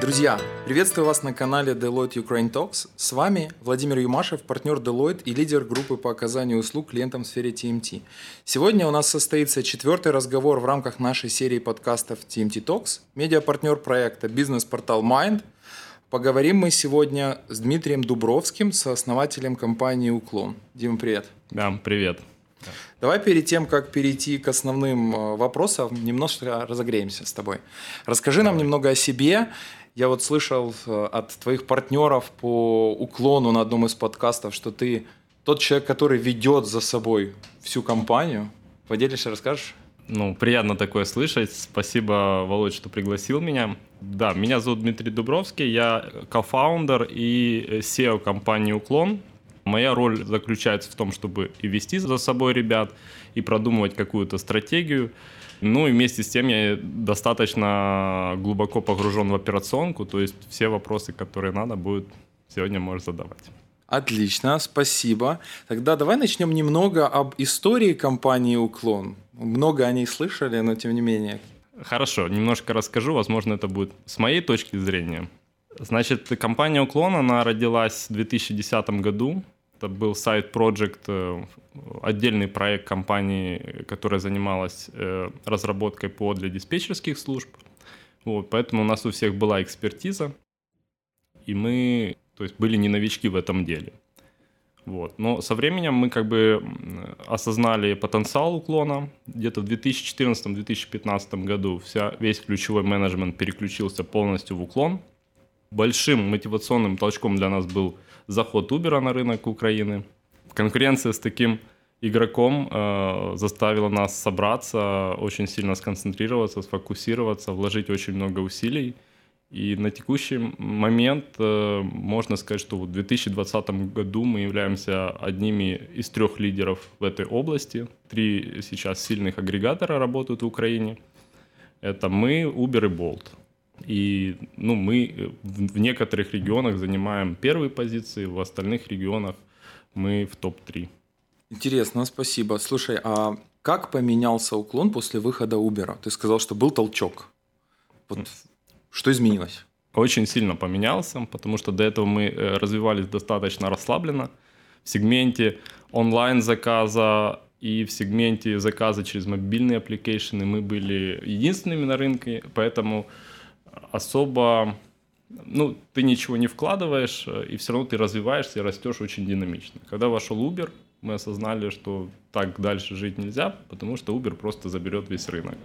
Друзья, приветствую вас на канале Deloitte Ukraine Talks. С вами Владимир Юмашев, партнер Deloitte и лидер группы по оказанию услуг клиентам в сфере TMT. Сегодня у нас состоится четвертый разговор в рамках нашей серии подкастов TMT Talks. Медиапартнер проекта бизнес-портал Mind. Поговорим мы сегодня с Дмитрием Дубровским, сооснователем компании Уклон. Дима, привет. Да, привет. Давай перед тем, как перейти к основным э, вопросам, немножко разогреемся с тобой. Расскажи нам немного о себе я вот слышал э, от твоих партнеров по уклону на одном из подкастов, что ты тот человек, который ведет за собой всю компанию. Поделишься, расскажешь? Ну, приятно такое слышать. Спасибо, Володь, что пригласил меня. Да, меня зовут Дмитрий Дубровский, я кофаундер и SEO компании «Уклон». Моя роль заключается в том, чтобы и вести за собой ребят, и продумывать какую-то стратегию, ну и вместе с тем я достаточно глубоко погружен в операционку, то есть все вопросы, которые надо, будет сегодня можешь задавать. Отлично, спасибо. Тогда давай начнем немного об истории компании «Уклон». Много о ней слышали, но тем не менее. Хорошо, немножко расскажу, возможно, это будет с моей точки зрения. Значит, компания «Уклон», она родилась в 2010 году. Это был сайт Project, э, отдельный проект компании, которая занималась э, разработкой ПО для диспетчерских служб. Вот, поэтому у нас у всех была экспертиза, и мы то есть, были не новички в этом деле. Вот. Но со временем мы как бы осознали потенциал уклона. Где-то в 2014-2015 году вся, весь ключевой менеджмент переключился полностью в уклон. Большим мотивационным толчком для нас был заход Uber на рынок Украины. Конкуренция с таким игроком э, заставила нас собраться, очень сильно сконцентрироваться, сфокусироваться, вложить очень много усилий. И на текущий момент э, можно сказать, что в 2020 году мы являемся одними из трех лидеров в этой области. Три сейчас сильных агрегатора работают в Украине. Это мы, Uber и Bolt. И ну, мы э, в некоторых регионах занимаем первые позиции, в остальных регионах мы в топ-3. Интересно, спасибо. Слушай, а как поменялся уклон после выхода Uber? Ты сказал, что был толчок. Вот что изменилось? Очень сильно поменялся, потому что до этого мы э, развивались достаточно расслабленно. В сегменте онлайн-заказа и в сегменте заказа через мобильные application ы мы были единственными на рынке, поэтому особо ну, ты ничего не вкладываешь, э, и все равно ты развиваешься и растешь очень динамично. Когда вошел Uber, мы осознали, что так дальше жить нельзя, потому что Uber просто заберет весь рынок.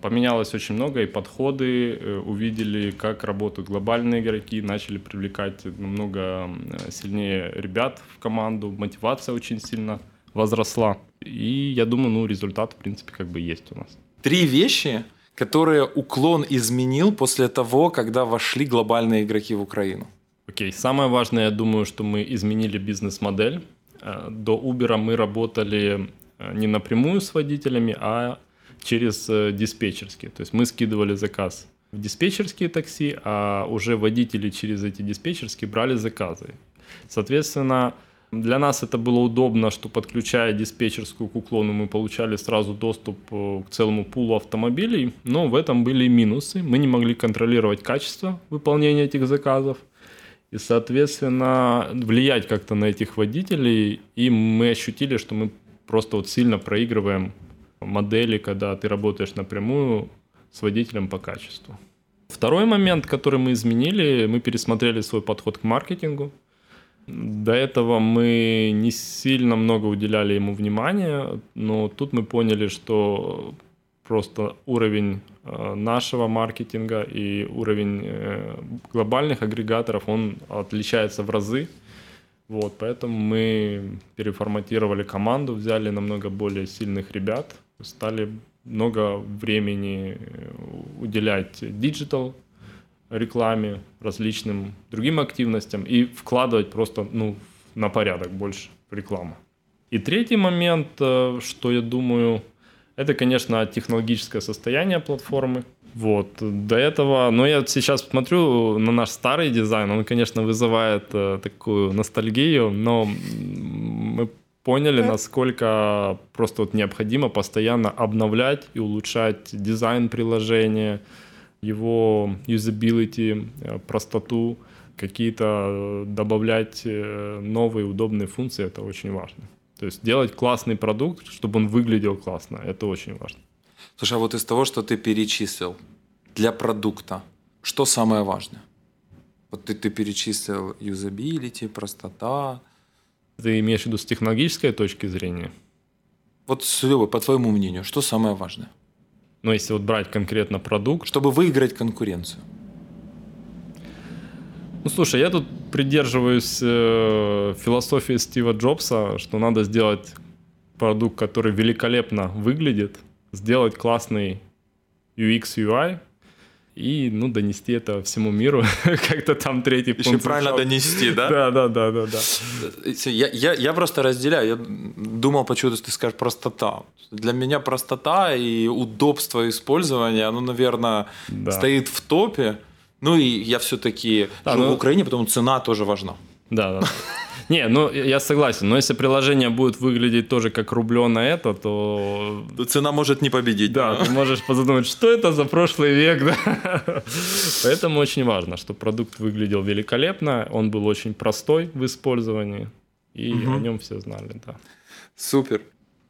Поменялось очень много, и подходы э, увидели, как работают глобальные игроки, начали привлекать намного сильнее ребят в команду, мотивация очень сильно возросла. И я думаю, ну, результат, в принципе, как бы есть у нас. Три вещи, которые уклон изменил после того, когда вошли глобальные игроки в Украину? Окей, okay. самое важное, я думаю, что мы изменили бизнес-модель. Э, до Uber мы работали э, не напрямую с водителями, а через э, диспетчерские. То есть мы скидывали заказ в диспетчерские такси, а уже водители через эти диспетчерские брали заказы. Соответственно, для нас это было удобно, что подключая диспетчерскую к уклону, мы получали сразу доступ э, к целому пулу автомобилей, но в этом были и минусы. Мы не могли контролировать качество выполнения этих заказов и, соответственно, влиять как-то на этих водителей, и мы ощутили, что мы просто вот сильно проигрываем модели, когда ты работаешь напрямую с водителем по качеству. Второй момент, который мы изменили, мы пересмотрели свой подход к маркетингу. До этого мы не сильно много уделяли ему внимания, но тут мы поняли, что просто уровень э, нашего маркетинга и уровень э, глобальных агрегаторов, он отличается в разы. Вот, поэтому мы переформатировали команду, взяли намного более сильных ребят, стали много времени э, уделять digital рекламе, различным другим активностям и вкладывать просто ну, на порядок больше в рекламу. И третий момент, э, что я думаю, это, конечно, технологическое состояние платформы. Вот, до этого, но я сейчас смотрю на наш старый дизайн, он, конечно, вызывает э, такую ностальгию, но мы поняли, насколько просто вот необходимо постоянно обновлять и улучшать дизайн приложения, его юзабилити, э, простоту, какие-то э, добавлять э, новые удобные функции, это очень важно. То есть делать классный продукт, чтобы он выглядел классно, это очень важно. Слушай, а вот из того, что ты перечислил, для продукта, что самое важное? Вот ты, ты перечислил юзабилити, простота. Ты имеешь в виду с технологической точки зрения? Вот, Серега, по твоему мнению, что самое важное? Ну, если вот брать конкретно продукт. Чтобы выиграть конкуренцию. Ну, слушай, я тут придерживаюсь э, философии Стива Джобса, что надо сделать продукт, который великолепно выглядит, сделать классный UX, UI, и, ну, донести это всему миру, как-то там третий Еще пункт. правильно звучал. донести, да? Да, да, да, да, да. Я, я, я просто разделяю, я думал, почему-то ты скажешь простота. Для меня простота и удобство использования, оно, наверное, да. стоит в топе. Ну и я все-таки да, живу ну... в Украине, потому цена тоже важна. Да, да. Не, ну я согласен, но если приложение будет выглядеть тоже как рублено это, то... Цена может не победить. Да, ты можешь подумать, что это за прошлый век, да? Поэтому очень важно, чтобы продукт выглядел великолепно, он был очень простой в использовании, и угу. о нем все знали, да. Супер.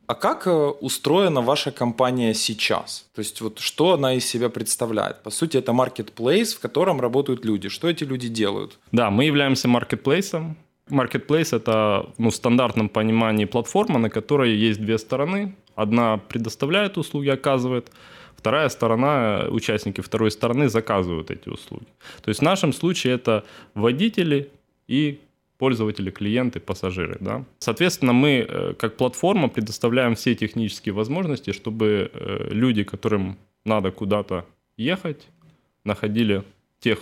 А как э, устроена ваша компания сейчас? То есть вот что она из себя представляет? По сути, это marketplace, в котором работают люди. Что эти люди делают? Да, мы являемся маркетплейсом. Marketplace – это ну, в стандартном понимании платформа, на которой есть две стороны. Одна предоставляет услуги, оказывает, вторая сторона, участники второй стороны заказывают эти услуги. То есть в нашем случае это водители и пользователи, клиенты, пассажиры. Да? Соответственно, мы э, как платформа предоставляем все технические возможности, чтобы э, люди, которым надо куда-то ехать, находили тех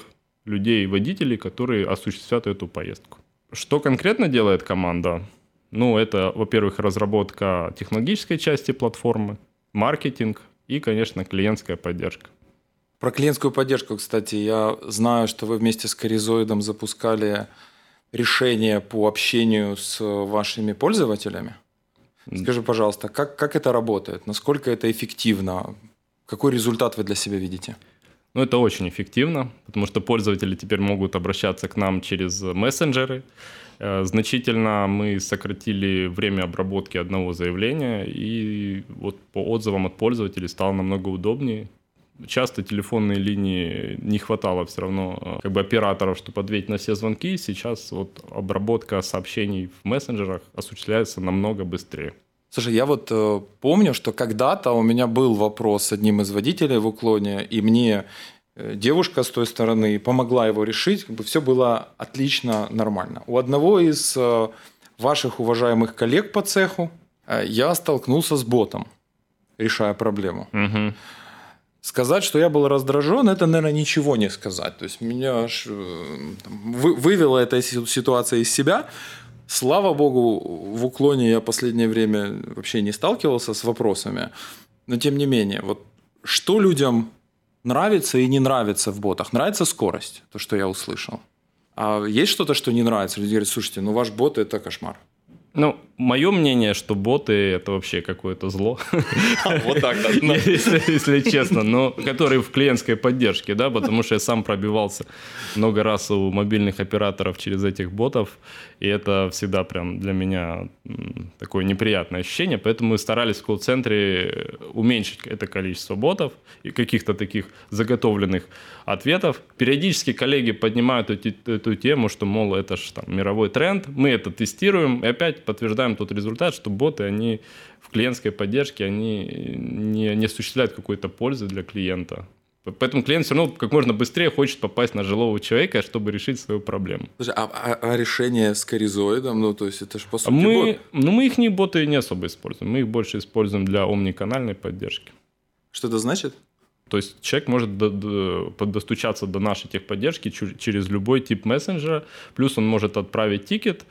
людей, водителей, которые осуществят эту поездку. Что конкретно делает команда? Ну, это, во-первых, разработка технологической части платформы, маркетинг и, конечно, клиентская поддержка. Про клиентскую поддержку, кстати, я знаю, что вы вместе с Коризоидом запускали решение по общению с вашими пользователями. Скажи, пожалуйста, как, как это работает? Насколько это эффективно? Какой результат вы для себя видите? Ну, это очень эффективно, потому что пользователи теперь могут обращаться к нам через мессенджеры. Э, значительно мы сократили время обработки одного заявления, и вот по отзывам от пользователей стало намного удобнее. Часто телефонные линии не хватало все равно э, как бы операторов, чтобы ответить на все звонки. Сейчас вот обработка сообщений в мессенджерах осуществляется намного быстрее. Слушай, я вот э, помню, что когда-то у меня был вопрос с одним из водителей в уклоне, и мне э, девушка с той стороны помогла его решить, как бы все было отлично, нормально. У одного из э, ваших уважаемых коллег по цеху э, я столкнулся с ботом, решая проблему. Угу. Сказать, что я был раздражен, это, наверное, ничего не сказать. То есть меня аж вы, вывела эта ситуация из себя. Слава богу, в уклоне я последнее время вообще не сталкивался с вопросами. Но тем не менее, вот что людям нравится и не нравится в ботах? Нравится скорость, то, что я услышал. А есть что-то, что не нравится? Люди говорят, слушайте, ну ваш бот – это кошмар. Ну, мое мнение, что боты это вообще какое-то зло. Вот так, если честно, но которые в клиентской поддержке, да, потому что я сам пробивался много раз у мобильных операторов через этих ботов, и это всегда прям для меня такое неприятное ощущение, поэтому мы старались в колл-центре уменьшить это количество ботов и каких-то таких заготовленных ответов. Периодически коллеги поднимают эту, эту тему, что, мол, это же там мировой тренд, мы это тестируем, и опять подтверждаем тот результат, что боты, они в клиентской поддержке, они не, не осуществляют какой-то пользы для клиента. Поэтому клиент все равно как можно быстрее хочет попасть на живого человека, чтобы решить свою проблему. Слушай, а, а, а решение с Corezoid ом, ну, то есть это же по сути мы, бот? Ну, мы их не боты не особо используем. Мы их больше используем для омниканальной поддержки. Что это значит? То есть человек может до, до, достучаться до нашей техподдержки через любой тип мессенджера, плюс он может отправить тикет,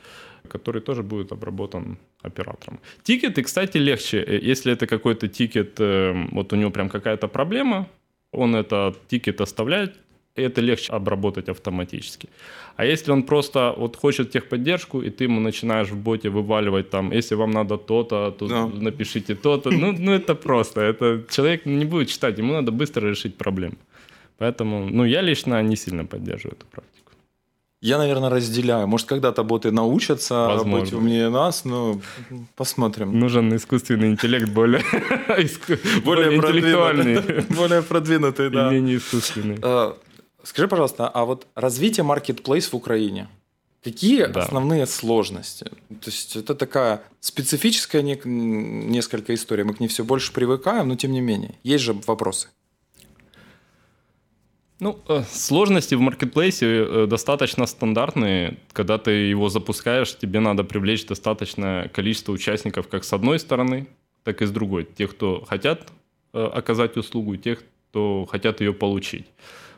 который тоже будет обработан оператором. Тикеты, кстати, легче. Э, если это какой-то тикет, эм, вот у него прям какая-то проблема, он этот тикет оставляет, и это легче обработать автоматически. А если он просто вот хочет техподдержку, и ты ему начинаешь в боте вываливать там, если вам надо то-то, то да. напишите то-то, ну, ну это просто, это человек не будет читать, ему надо быстро решить проблему. Поэтому, ну, я лично не сильно поддерживаю эту практику. Я, наверное, разделяю. Может, когда-то боты научатся Возможно. быть умнее нас, но посмотрим. Нужен искусственный интеллект более, более интеллектуальный. Более продвинутый, да. И менее искусственный. А, скажи, пожалуйста, а вот развитие marketplace в Украине, Какие да. основные сложности? То есть это такая специфическая несколько история. Мы к ней все больше привыкаем, но тем не менее. Есть же вопросы. Ну, э, сложности в маркетплейсе э, достаточно стандартные. Когда ты его запускаешь, тебе надо привлечь достаточное количество участников как с одной стороны, так и с другой. Тех, кто хотят э, оказать услугу, и тех, кто хотят ее получить.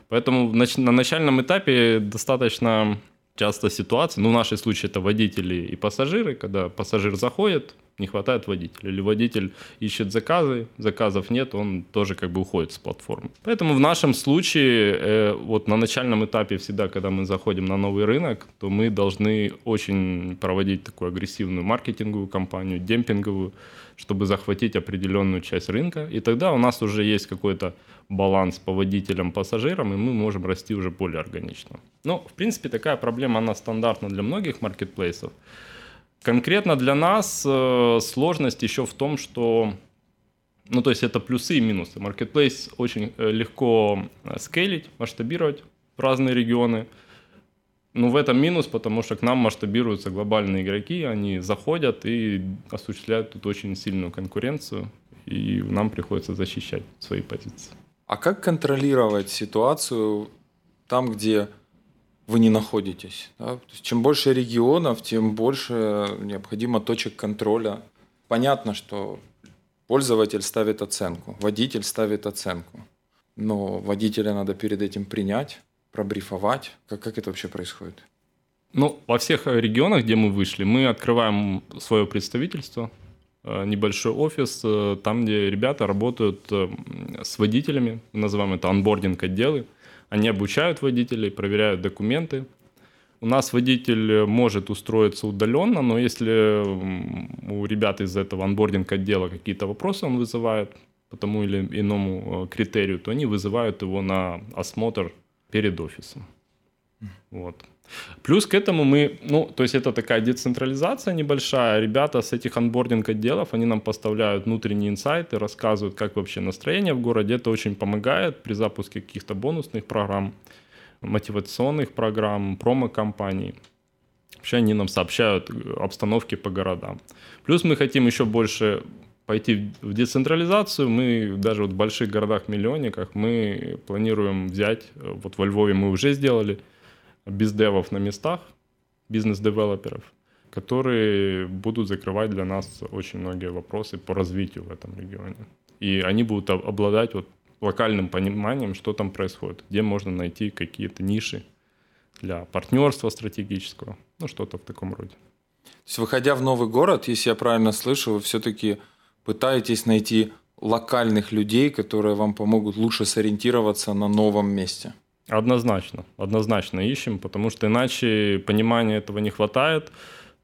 Поэтому на начальном этапе достаточно часто ситуации, ну в нашем случае это водители и пассажиры, когда пассажир заходит, не хватает водителя, или водитель ищет заказы, заказов нет, он тоже как бы уходит с платформы. Поэтому в нашем случае, э, вот на начальном этапе всегда, когда мы заходим на новый рынок, то мы должны очень проводить такую агрессивную маркетинговую кампанию, демпинговую, чтобы захватить определенную часть рынка. И тогда у нас уже есть какой-то баланс по водителям, пассажирам, и мы можем расти уже более органично. Но, в принципе, такая проблема, она стандартна для многих маркетплейсов. Конкретно для нас э, сложность еще в том, что ну, то есть это плюсы и минусы. Marketplace очень э, легко э, скейлить, масштабировать в разные регионы. Но в этом минус, потому что к нам масштабируются глобальные игроки, они заходят и осуществляют тут очень сильную конкуренцию, и нам приходится защищать свои позиции. А как контролировать ситуацию там, где вы не находитесь. Да? То есть, чем больше регионов, тем больше необходимо точек контроля. Понятно, что пользователь ставит оценку, водитель ставит оценку. Но водителя надо перед этим принять, пробрифовать. Как, как это вообще происходит? Ну, во всех регионах, где мы вышли, мы открываем свое представительство, э, небольшой офис, э, там, где ребята работают э, с водителями, называем это анбординг отделы. Они обучают водителей, проверяют документы. У нас водитель может устроиться удаленно, но если у ребят из этого анбординг отдела какие-то вопросы он вызывает по тому или иному э, критерию, то они вызывают его на осмотр перед офисом. Вот. Плюс к этому мы, ну, то есть это такая децентрализация небольшая. Ребята с этих анбординг отделов, они нам поставляют внутренние инсайты, рассказывают, как вообще настроение в городе. Это очень помогает при запуске каких-то бонусных программ, мотивационных программ, промо-компаний. Вообще они нам сообщают обстановки по городам. Плюс мы хотим еще больше пойти в децентрализацию. Мы даже вот в больших городах-миллионниках мы планируем взять, вот во Львове мы уже сделали – бездевов на местах, бизнес-девелоперов, которые будут закрывать для нас очень многие вопросы по развитию в этом регионе. И они будут обладать вот локальным пониманием, что там происходит, где можно найти какие-то ниши для партнерства стратегического, ну что-то в таком роде. То есть, выходя в новый город, если я правильно слышу, вы все-таки пытаетесь найти локальных людей, которые вам помогут лучше сориентироваться на новом месте. Однозначно, однозначно ищем, потому что иначе понимания этого не хватает.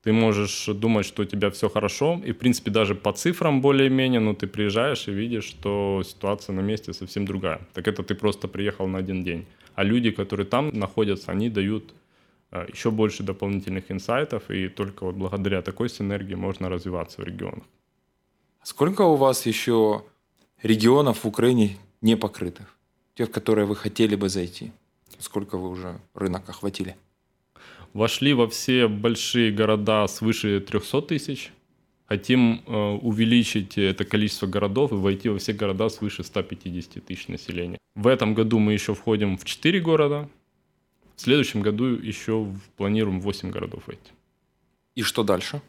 Ты можешь думать, что у тебя все хорошо, и, в принципе, даже по цифрам более-менее, но ты приезжаешь и видишь, что ситуация на месте совсем другая. Так это ты просто приехал на один день. А люди, которые там находятся, они дают э, еще больше дополнительных инсайтов, и только вот благодаря такой синергии можно развиваться в регионах. Сколько у вас еще регионов в Украине не покрытых? Тех, в которые вы хотели бы зайти? Сколько вы уже рынок охватили? Вошли во все большие города свыше 300 тысяч. Хотим э, увеличить это количество городов и войти во все города свыше 150 тысяч населения. В этом году мы еще входим в 4 города. В следующем году еще планируем 8 городов войти. И что дальше?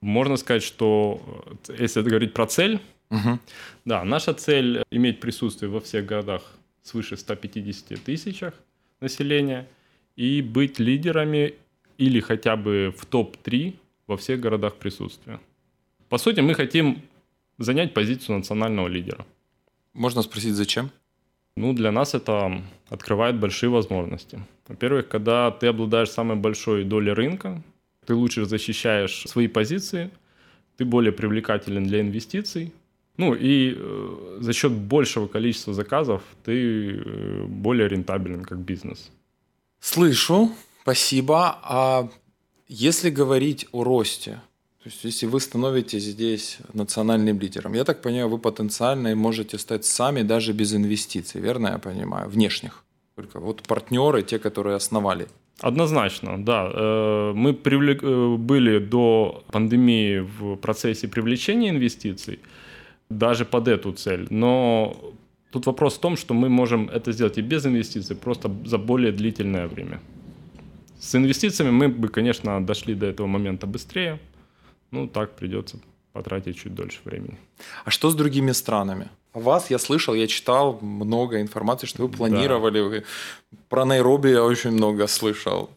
Можно сказать, что э, если говорить про цель, Угу. Да, наша цель иметь присутствие во всех городах свыше 150 тысячах населения и быть лидерами или хотя бы в топ-3 во всех городах присутствия. По сути, мы хотим занять позицию национального лидера. Можно спросить, зачем? Ну, для нас это открывает большие возможности. Во-первых, когда ты обладаешь самой большой долей рынка, ты лучше защищаешь свои позиции, ты более привлекателен для инвестиций, Ну и э, за счет большего количества заказов ты э, более рентабелен как бизнес. Слышу, спасибо. А если говорить о росте, то есть если вы становитесь здесь национальным лидером, я так понимаю, вы потенциально можете стать сами даже без инвестиций, верно я понимаю, внешних? Только вот партнеры, те, которые основали Однозначно, да. Э, мы привлек... Э, были до пандемии в процессе привлечения инвестиций, даже под эту цель. Но тут вопрос в том, что мы можем это сделать и без инвестиций, просто за более длительное время. С инвестициями мы бы, конечно, дошли до этого момента быстрее. Ну, так придется потратить чуть дольше времени. А что с другими странами? О вас я слышал, я читал много информации, что вы планировали. Да. Вы... Про Найроби я очень много слышал.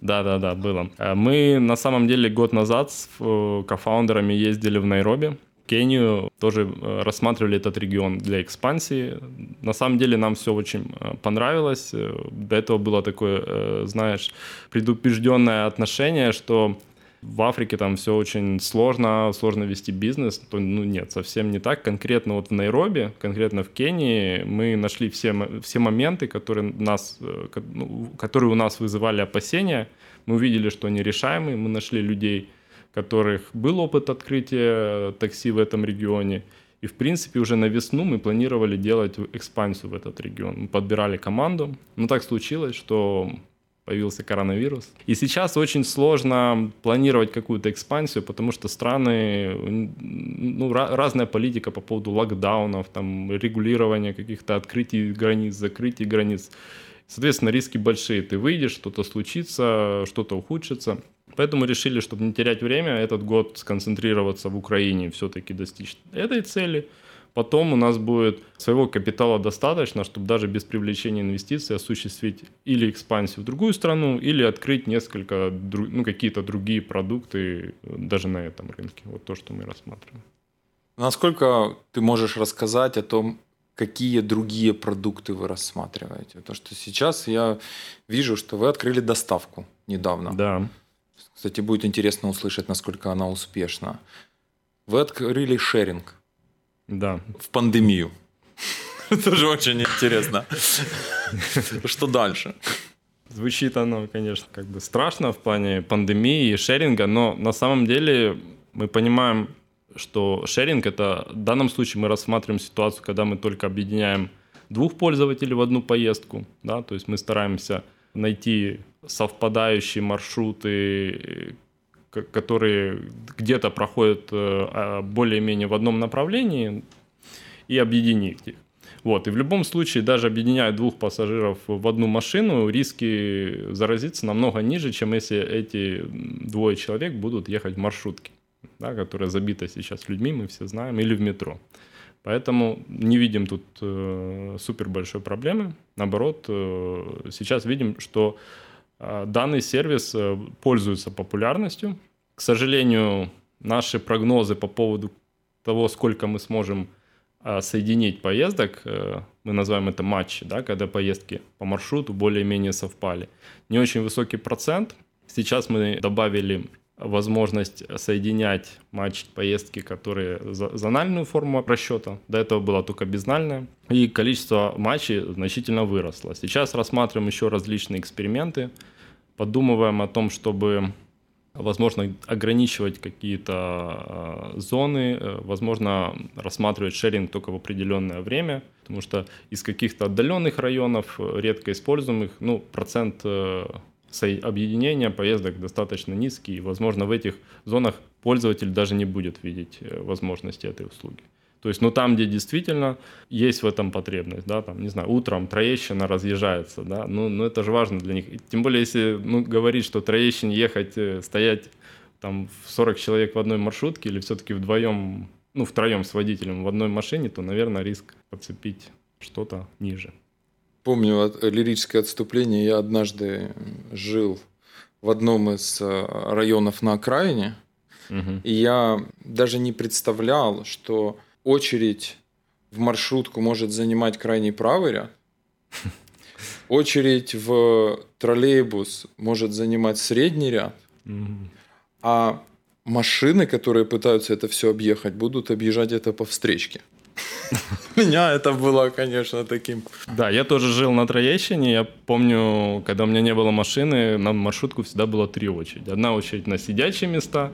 Да, да, да, было. Э, мы на самом деле год назад с э, кофаундерами ездили в Найроби. Кению тоже э, рассматривали этот регион для экспансии. На самом деле нам все очень понравилось. До этого было такое, знаешь, предупрежденное отношение, что в Африке там все очень сложно, сложно вести бизнес, ну нет, совсем не так. Конкретно вот в Найроби, конкретно в Кении мы нашли все, все моменты, которые, нас, э, ну, которые у нас вызывали опасения. Мы увидели, что они решаемы, мы нашли людей, которых был опыт открытия такси в этом регионе. И, в принципе, уже на весну мы планировали делать экспансию в этот регион. Мы подбирали команду. Но так случилось, что появился коронавирус. И сейчас очень сложно планировать какую-то экспансию, потому что страны, ну, разная политика по поводу локдаунов, там, регулирования каких-то открытий границ, закрытий границ. Соответственно, риски большие. Ты выйдешь, что-то случится, что-то ухудшится. Поэтому решили, чтобы не терять время, этот год сконцентрироваться в Украине, все-таки достичь этой цели – Потом у нас будет своего капитала достаточно, чтобы даже без привлечения инвестиций осуществить или экспансию в другую страну, или открыть несколько, ну, какие-то другие продукты даже на этом рынке. Вот то, что мы рассматриваем. Насколько ты можешь рассказать о том, какие другие продукты вы рассматриваете? Потому что сейчас я вижу, что вы открыли доставку недавно. Да. Кстати, будет интересно услышать, насколько она успешна. Вы открыли шеринг. Да. В пандемию. Тоже очень интересно. Что дальше? Звучит оно, конечно, как бы страшно в плане пандемии и шеринга, но на самом деле мы понимаем, что шеринг это в данном случае мы рассматриваем ситуацию, когда мы только объединяем двух пользователей в одну поездку, да, то есть мы стараемся найти совпадающие маршруты, которые где-то проходят э, а, более-менее в одном направлении, и объединить их. Вот. И в любом случае, даже объединяя двух пассажиров в одну машину, риски заразиться намного ниже, чем если эти двое человек будут ехать в маршрутке, да, которая забита сейчас людьми, мы все знаем, или в метро. Поэтому не видим тут э, супер большой проблемы. Наоборот, э, сейчас видим, что данный сервис э, пользуется популярностью. К сожалению, наши прогнозы по поводу того, сколько мы сможем а, соединить поездок, э, мы называем это матчи, да, когда поездки по маршруту более-менее совпали. Не очень высокий процент. Сейчас мы добавили возможность соединять матч поездки, которые за зональную форму расчета. До этого была только безнальная. И количество матчей значительно выросло. Сейчас рассматриваем еще различные эксперименты. Подумываем о том, чтобы возможно ограничивать какие-то э, зоны, э, возможно рассматривать шеринг только в определенное время, потому что из каких-то отдаленных районов, э, редко используемых, ну, процент объединения поездок достаточно низкий, и, возможно, в этих зонах пользователь даже не будет видеть возможности этой услуги. То есть, ну, там, где действительно есть в этом потребность, да, там, не знаю, утром Троещина разъезжается, да, ну, ну это же важно для них. Тем более, если, ну, говорить, что Троещине ехать, э, стоять там в 40 человек в одной маршрутке или все-таки вдвоем, ну, втроем с водителем в одной машине, то, наверное, риск подцепить что-то ниже. Помню лирическое отступление. Я однажды жил в одном из э, районов на окраине, угу. и я даже не представлял, что очередь в маршрутку может занимать крайний правый ряд, очередь в троллейбус может занимать средний ряд, а машины, которые пытаются это все объехать, будут объезжать это по встречке. Меня это было, конечно, таким. Да, я тоже жил на Троещине. Я помню, когда у меня не было машины, на маршрутку всегда было три очереди. Одна очередь на сидячие места,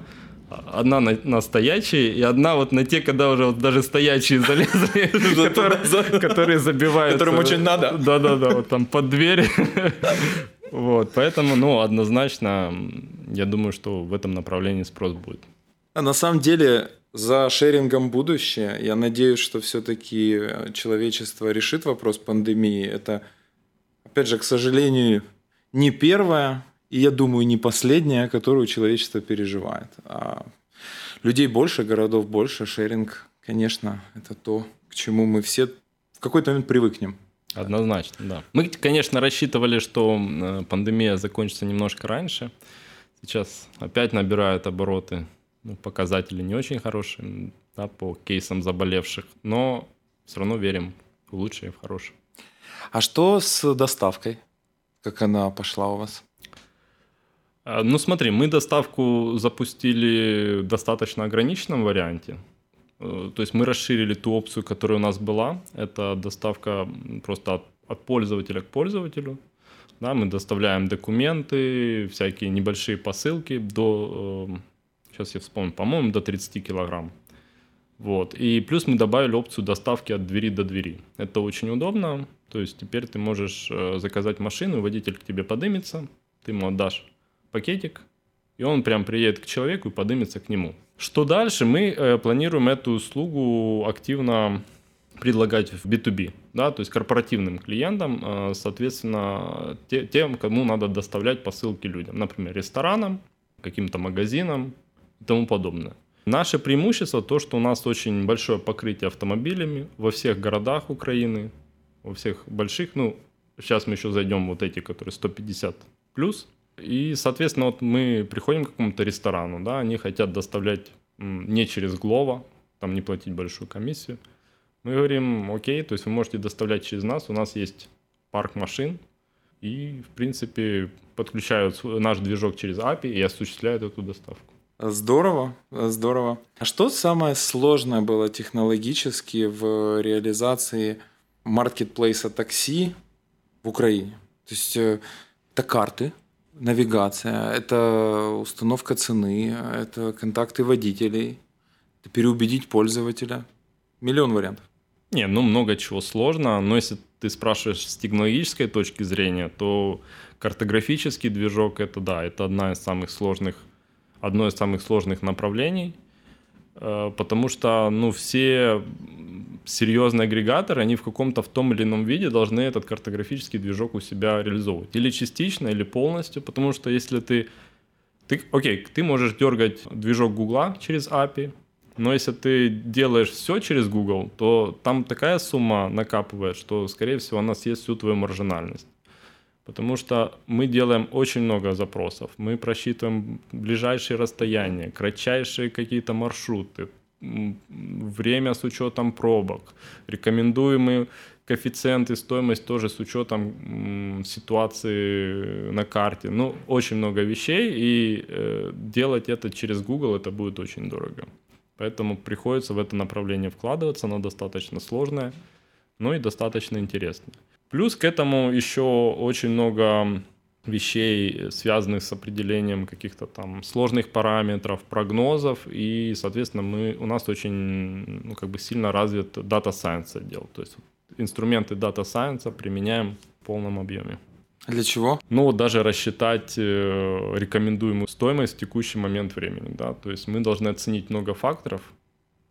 одна на, на стоячие, и одна вот на те, когда уже вот даже стоячие залезли, которые забивают. Которым очень надо. Да-да-да, вот там под дверь. Вот, поэтому, ну, однозначно, я думаю, что в этом направлении спрос будет. А на самом деле, за шерингом будущее. Я надеюсь, что все-таки человечество решит вопрос пандемии. Это, опять же, к сожалению, не первое, и я думаю, не последняя, которую человечество переживает. А людей больше, городов больше, шеринг, конечно, это то, к чему мы все в какой-то момент привыкнем. Однозначно, да. Мы, конечно, рассчитывали, что э, пандемия закончится немножко раньше. Сейчас опять набирают обороты. Ну, показатели не очень хорошие да, по кейсам заболевших, но все равно верим в лучшее и в хорошее. А что с доставкой? Как она пошла у вас? А, ну смотри, мы доставку запустили в достаточно ограниченном варианте. Э, то есть мы расширили ту опцию, которая у нас была. Это доставка просто от, от пользователя к пользователю. Да, мы доставляем документы, всякие небольшие посылки до, сейчас э, я вспомню, по-моему, до 30 килограмм. Вот. И плюс мы добавили опцию доставки от двери до двери. Это очень удобно. То есть теперь ты можешь э, заказать машину, водитель к тебе подымется, ты ему отдашь пакетик, и он прям приедет к человеку и подымется к нему. Что дальше? Мы э, планируем эту услугу активно предлагать в B2B, да, то есть корпоративным клиентам, э, соответственно, те, тем, кому надо доставлять посылки людям, например, ресторанам, каким-то магазинам и тому подобное. Наше преимущество то, что у нас очень большое покрытие автомобилями во всех городах Украины, во всех больших, ну, сейчас мы еще зайдем вот эти, которые 150 плюс, и, соответственно, вот мы приходим к какому-то ресторану, да, они хотят доставлять не через Глова, там не платить большую комиссию. Мы говорим, окей, то есть вы можете доставлять через нас, у нас есть парк машин, и, в принципе, подключают наш движок через API и осуществляют эту доставку. Здорово, здорово. А что самое сложное было технологически в реализации маркетплейса такси в Украине? То есть э, это карты, навигация, это установка цены, это контакты водителей, это переубедить пользователя. Миллион вариантов. Не, ну много чего сложно, но если ты спрашиваешь с технологической точки зрения, то картографический движок это да, это одна из самых сложных, одно из самых сложных направлений, потому что ну все серьезные агрегаторы, они в каком-то в том или ином виде должны этот картографический движок у себя реализовывать. Или частично, или полностью, потому что если ты... ты окей, ты можешь дергать движок Гугла через API, но если ты делаешь все через Google, то там такая сумма накапывает, что, скорее всего, она съест всю твою маржинальность. Потому что мы делаем очень много запросов. Мы просчитываем ближайшие расстояния, кратчайшие какие-то маршруты, время с учетом пробок, рекомендуемые коэффициенты, стоимость тоже с учетом ситуации на карте. Ну, очень много вещей, и э, делать это через Google это будет очень дорого. Поэтому приходится в это направление вкладываться, оно достаточно сложное, но и достаточно интересное. Плюс к этому еще очень много вещей, связанных с определением каких-то там сложных параметров, прогнозов, и, соответственно, мы, у нас очень ну, как бы сильно развит Data Science отдел, то есть инструменты Data Science применяем в полном объеме. Для чего? Ну, вот даже рассчитать э, рекомендуемую стоимость в текущий момент времени, да, то есть мы должны оценить много факторов,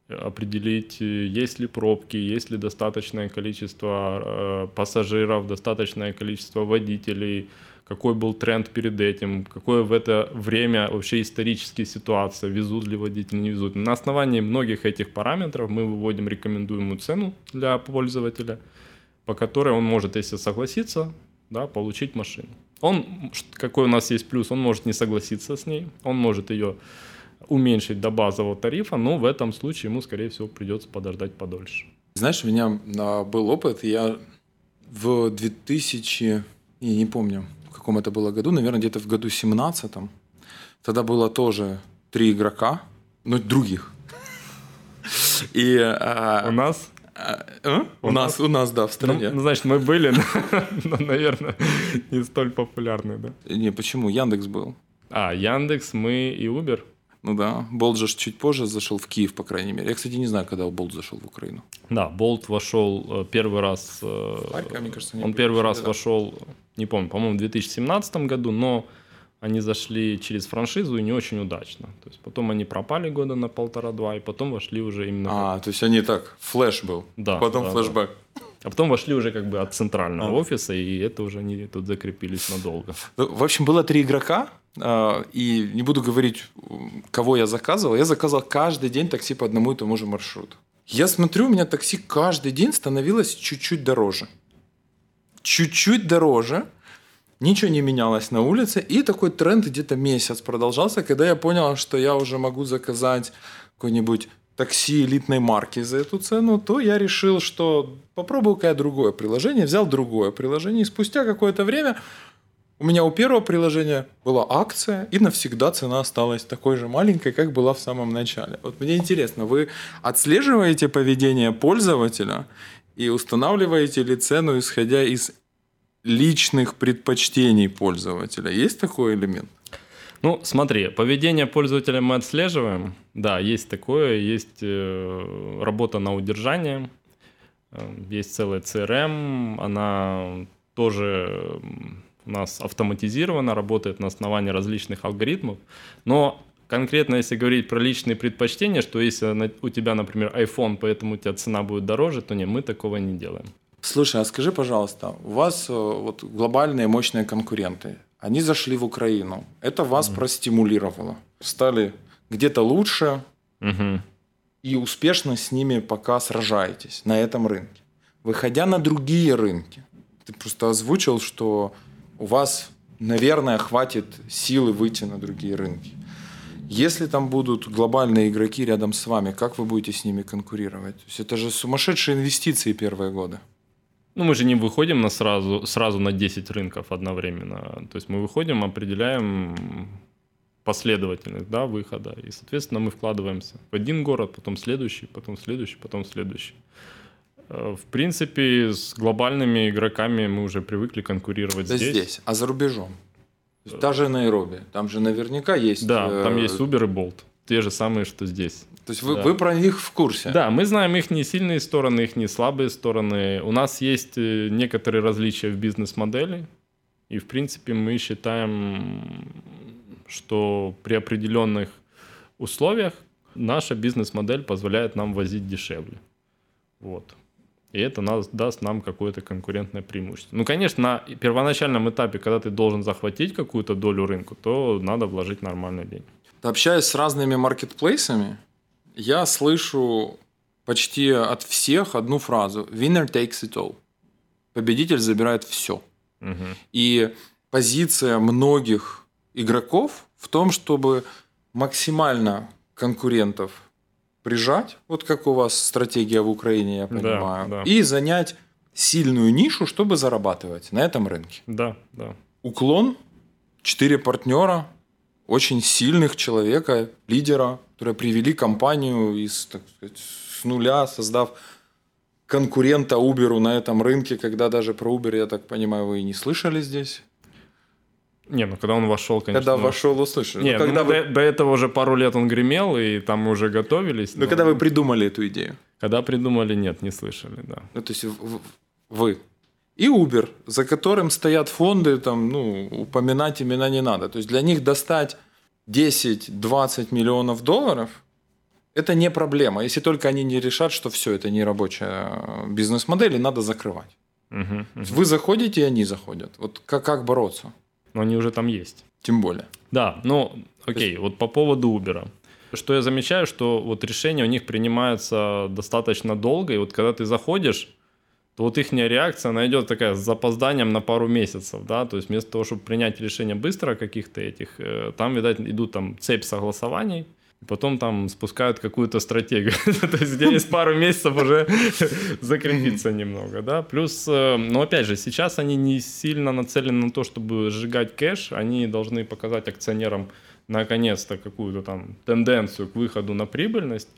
определить, э, есть ли пробки, есть ли достаточное количество э, пассажиров, достаточное количество водителей, какой был тренд перед этим, какое в это время вообще исторические ситуации, везут ли водители, не везут. На основании многих этих параметров мы выводим рекомендуемую цену для пользователя, по которой он может, если согласиться, да, получить машину. Он, какой у нас есть плюс, он может не согласиться с ней, он может ее уменьшить до базового тарифа, но в этом случае ему, скорее всего, придется подождать подольше. Знаешь, у меня а, был опыт, я в 2000, я не помню, каком это было году, наверное, где-то в году 17 Тогда было тоже три игрока, ну, других. И, а, у нас? А, а? У, у нас, у нас, да, в стране. Ну, ну значит, мы были, но, наверное, не столь популярны, да? Не, почему? Яндекс был. А, Яндекс, мы и Uber. Ну да, Болт же чуть позже зашел в Киев, по крайней мере. Я, кстати, не знаю, когда Болт зашел в Украину. Да, Болт вошел э, первый раз... Э, мне кажется, он первый раз да. вошел, не помню, по-моему, в 2017 году, но они зашли через франшизу и не очень удачно. То есть потом они пропали года на полтора-два, и потом вошли уже именно... А, то есть они так, флеш был, да, потом да, флешбэк. Да. А потом вошли уже как бы от центрального а. офиса, и это уже они тут закрепились надолго. Ну, в общем, было три игрока, и не буду говорить, кого я заказывал. Я заказывал каждый день такси по одному и тому же маршруту. Я смотрю, у меня такси каждый день становилось чуть-чуть дороже. Чуть-чуть дороже. Ничего не менялось на улице. И такой тренд где-то месяц продолжался, когда я понял, что я уже могу заказать какой-нибудь такси элитной марки за эту цену, то я решил, что попробую-ка я другое приложение. Взял другое приложение. И спустя какое-то время у меня у первого приложения была акция, и навсегда цена осталась такой же маленькой, как была в самом начале. Вот мне интересно, вы отслеживаете поведение пользователя и устанавливаете ли цену, исходя из личных предпочтений пользователя? Есть такой элемент? Ну, смотри, поведение пользователя мы отслеживаем. Да, есть такое, есть э, работа на удержание, э, есть целая CRM, она тоже у нас автоматизировано, работает на основании различных алгоритмов. Но конкретно если говорить про личные предпочтения, что если у тебя, например, iPhone, поэтому у тебя цена будет дороже, то нет, мы такого не делаем. Слушай, а скажи, пожалуйста, у вас э, вот глобальные мощные конкуренты, они зашли в Украину. Это вас mm. простимулировало. Стали где-то лучше mm-hmm. и успешно с ними пока сражаетесь на этом рынке. Выходя на другие рынки, ты просто озвучил, что у вас, наверное, хватит силы выйти на другие рынки. Если там будут глобальные игроки рядом с вами, как вы будете с ними конкурировать? То есть это же сумасшедшие инвестиции первые годы. Ну, мы же не выходим на сразу, сразу на 10 рынков одновременно. То есть мы выходим, определяем последовательность да, выхода. И, соответственно, мы вкладываемся в один город, потом следующий, потом следующий, потом следующий. Э, в принципе, с глобальными игроками мы уже привыкли конкурировать да здесь. здесь. А за рубежом? Даже Найроби. Там же наверняка есть... Да, э... там есть Uber и Bolt. Те же самые, что здесь. То есть вы, да. вы про них в курсе? Да, мы знаем их не сильные стороны, их не слабые стороны. У нас есть э, некоторые различия в бизнес-модели. И, в принципе, мы считаем, что при определенных условиях наша бизнес-модель позволяет нам возить дешевле. Вот и это нас, даст нам какое-то конкурентное преимущество. Ну, конечно, на первоначальном этапе, когда ты должен захватить какую-то долю рынка, то надо вложить нормальные деньги. Общаясь с разными маркетплейсами, я слышу почти от всех одну фразу «winner takes it all». Победитель забирает все. Угу. И позиция многих игроков в том, чтобы максимально конкурентов прижать, вот как у вас стратегия в Украине, я понимаю, да, да. и занять сильную нишу, чтобы зарабатывать на этом рынке. Да, да. Уклон, четыре партнера, очень сильных человека, лидера, которые привели компанию из, так сказать, с нуля, создав конкурента Uber на этом рынке, когда даже про Uber, я так понимаю, вы и не слышали здесь. Не, ну когда он вошел, конечно. Когда вошел, услышали. Не, ну, когда ну, вы... до, до этого уже пару лет он гремел, и там мы уже готовились. Ну, но... когда вы придумали эту идею? Когда придумали, нет, не слышали, да. Ну, то есть вы и Uber, за которым стоят фонды, там, ну, упоминать имена не надо. То есть для них достать 10-20 миллионов долларов – это не проблема, если только они не решат, что все, это не рабочая бизнес-модель, и надо закрывать. Угу, угу. Вы заходите, и они заходят. Вот как, как бороться? Но они уже там есть. Тем более. Да, ну, окей, есть... вот по поводу Uber. Что я замечаю, что вот решения у них принимаются достаточно долго, и вот когда ты заходишь, то вот их реакция, она идет такая с запозданием на пару месяцев, да, то есть вместо того, чтобы принять решение быстро каких-то этих, э, там, видать, идут там цепь согласований, потом там спускают какую-то стратегию. То есть через пару месяцев уже закрепиться немного, да. Плюс, э, ну опять же, сейчас они не сильно нацелены на то, чтобы сжигать кэш, они должны показать акционерам наконец-то какую-то там тенденцию к выходу на прибыльность.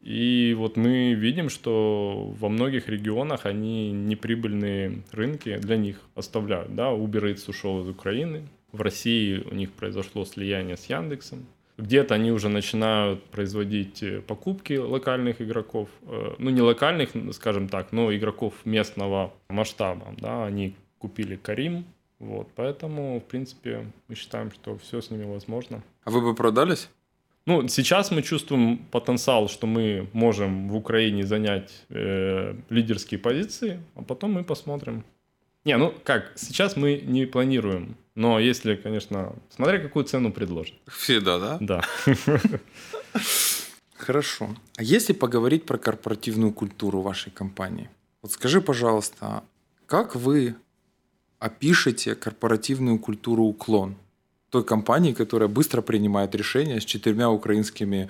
И вот мы видим, что во многих регионах они неприбыльные рынки для них оставляют. Да, Uber Eats ушел из Украины, в России у них произошло слияние с Яндексом. Где-то они уже начинают производить э, покупки локальных игроков. Э, ну, не локальных, скажем так, но игроков местного масштаба. Да, они купили Карим, вот, поэтому, в принципе, мы считаем, что все с ними возможно. А вы бы продались? Ну, сейчас мы чувствуем потенциал, что мы можем в Украине занять э, лидерские позиции, а потом мы посмотрим. Не, ну как, сейчас мы не планируем но если, конечно, смотря какую цену предложат. Всегда, да? Да. Хорошо. А если поговорить про корпоративную культуру вашей компании? Вот скажи, пожалуйста, как вы опишете корпоративную культуру «Уклон»? Той компании, которая быстро принимает решения с четырьмя украинскими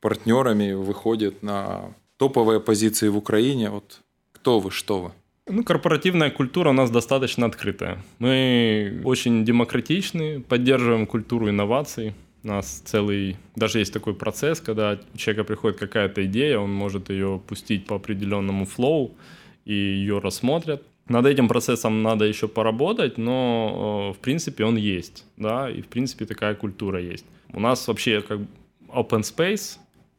партнерами, выходит на топовые позиции в Украине. Вот кто вы, что вы? Ну, корпоративная культура у нас достаточно открытая. Мы очень демократичны, поддерживаем культуру инноваций. У нас целый, даже есть такой процесс, когда у человека приходит какая-то идея, он может ее пустить по определенному флоу, и ее рассмотрят. Над этим процессом надо еще поработать, но э, в принципе он есть, да, и в принципе такая культура есть. У нас вообще как open space,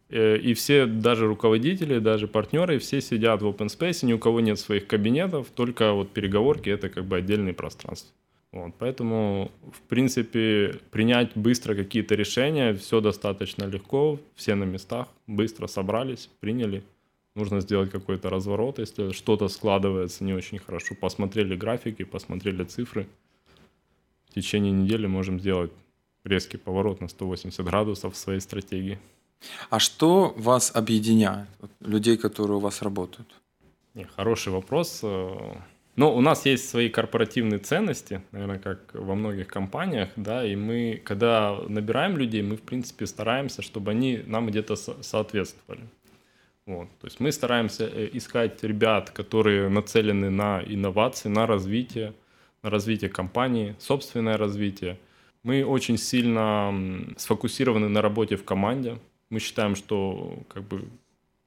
и все, даже руководители, даже партнеры, все сидят в open space, ни у кого нет своих кабинетов, только вот переговорки — это как бы отдельные пространства. Вот, поэтому, в принципе, принять быстро какие-то решения, все достаточно легко, все на местах, быстро собрались, приняли. Нужно сделать какой-то разворот, если что-то складывается не очень хорошо. Посмотрели графики, посмотрели цифры. В течение недели можем сделать резкий поворот на 180 градусов в своей стратегии. А что вас объединяет, людей, которые у вас работают? Хороший вопрос. Ну, у нас есть свои корпоративные ценности, наверное, как во многих компаниях, да, и мы, когда набираем людей, мы, в принципе, стараемся, чтобы они нам где-то соответствовали. Вот. То есть мы стараемся э, искать ребят, которые нацелены на инновации, на развитие, на развитие компании, собственное развитие. Мы очень сильно сфокусированы на работе в команде, мы считаем, что как бы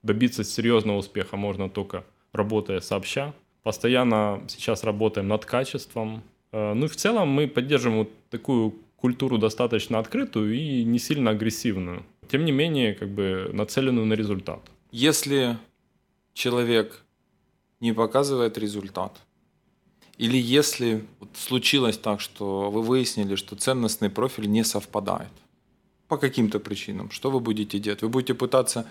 добиться серьезного успеха можно только работая сообща. Постоянно сейчас работаем над качеством. Э, ну и в целом мы поддерживаем вот такую культуру достаточно открытую и не сильно агрессивную. Тем не менее, как бы нацеленную на результат. Если человек не показывает результат, или если случилось так, что вы выяснили, что ценностный профиль не совпадает – по каким-то причинам, что вы будете делать? Вы будете пытаться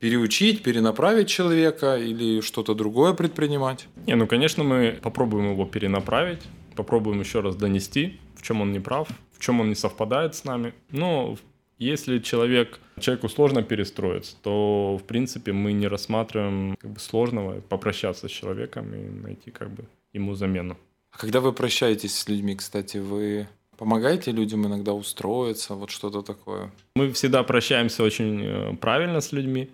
переучить, перенаправить человека или что-то другое предпринимать? Не, ну, конечно, мы попробуем его перенаправить, попробуем еще раз донести, в чем он не прав, в чем он не совпадает с нами. Но если человек, человеку сложно перестроиться, то, в принципе, мы не рассматриваем как бы, сложного попрощаться с человеком и найти как бы ему замену. А когда вы прощаетесь с людьми, кстати, вы Помогаете людям иногда устроиться, вот что-то такое? Мы всегда прощаемся очень э, правильно с людьми.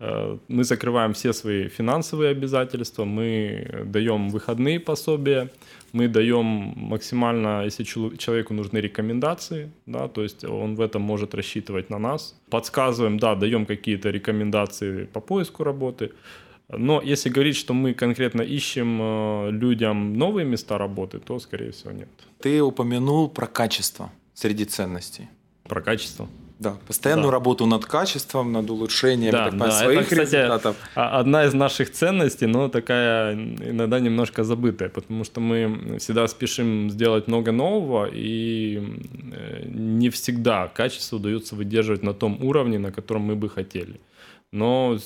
Э, мы закрываем все свои финансовые обязательства, мы даем выходные пособия, мы даем максимально, если человеку нужны рекомендации, да, то есть он в этом может рассчитывать на нас. Подсказываем, да, даем какие-то рекомендации по поиску работы. Но если говорить, что мы конкретно ищем э, людям новые места работы, то, скорее всего, нет. Ты упомянул про качество среди ценностей. Про качество? Да, постоянную да. работу над качеством, над улучшением да, так, да. своих Это, кстати, результатов. Одна из наших ценностей, но такая иногда немножко забытая, потому что мы всегда спешим сделать много нового, и э, не всегда качество удается выдерживать на том уровне, на котором мы бы хотели. Но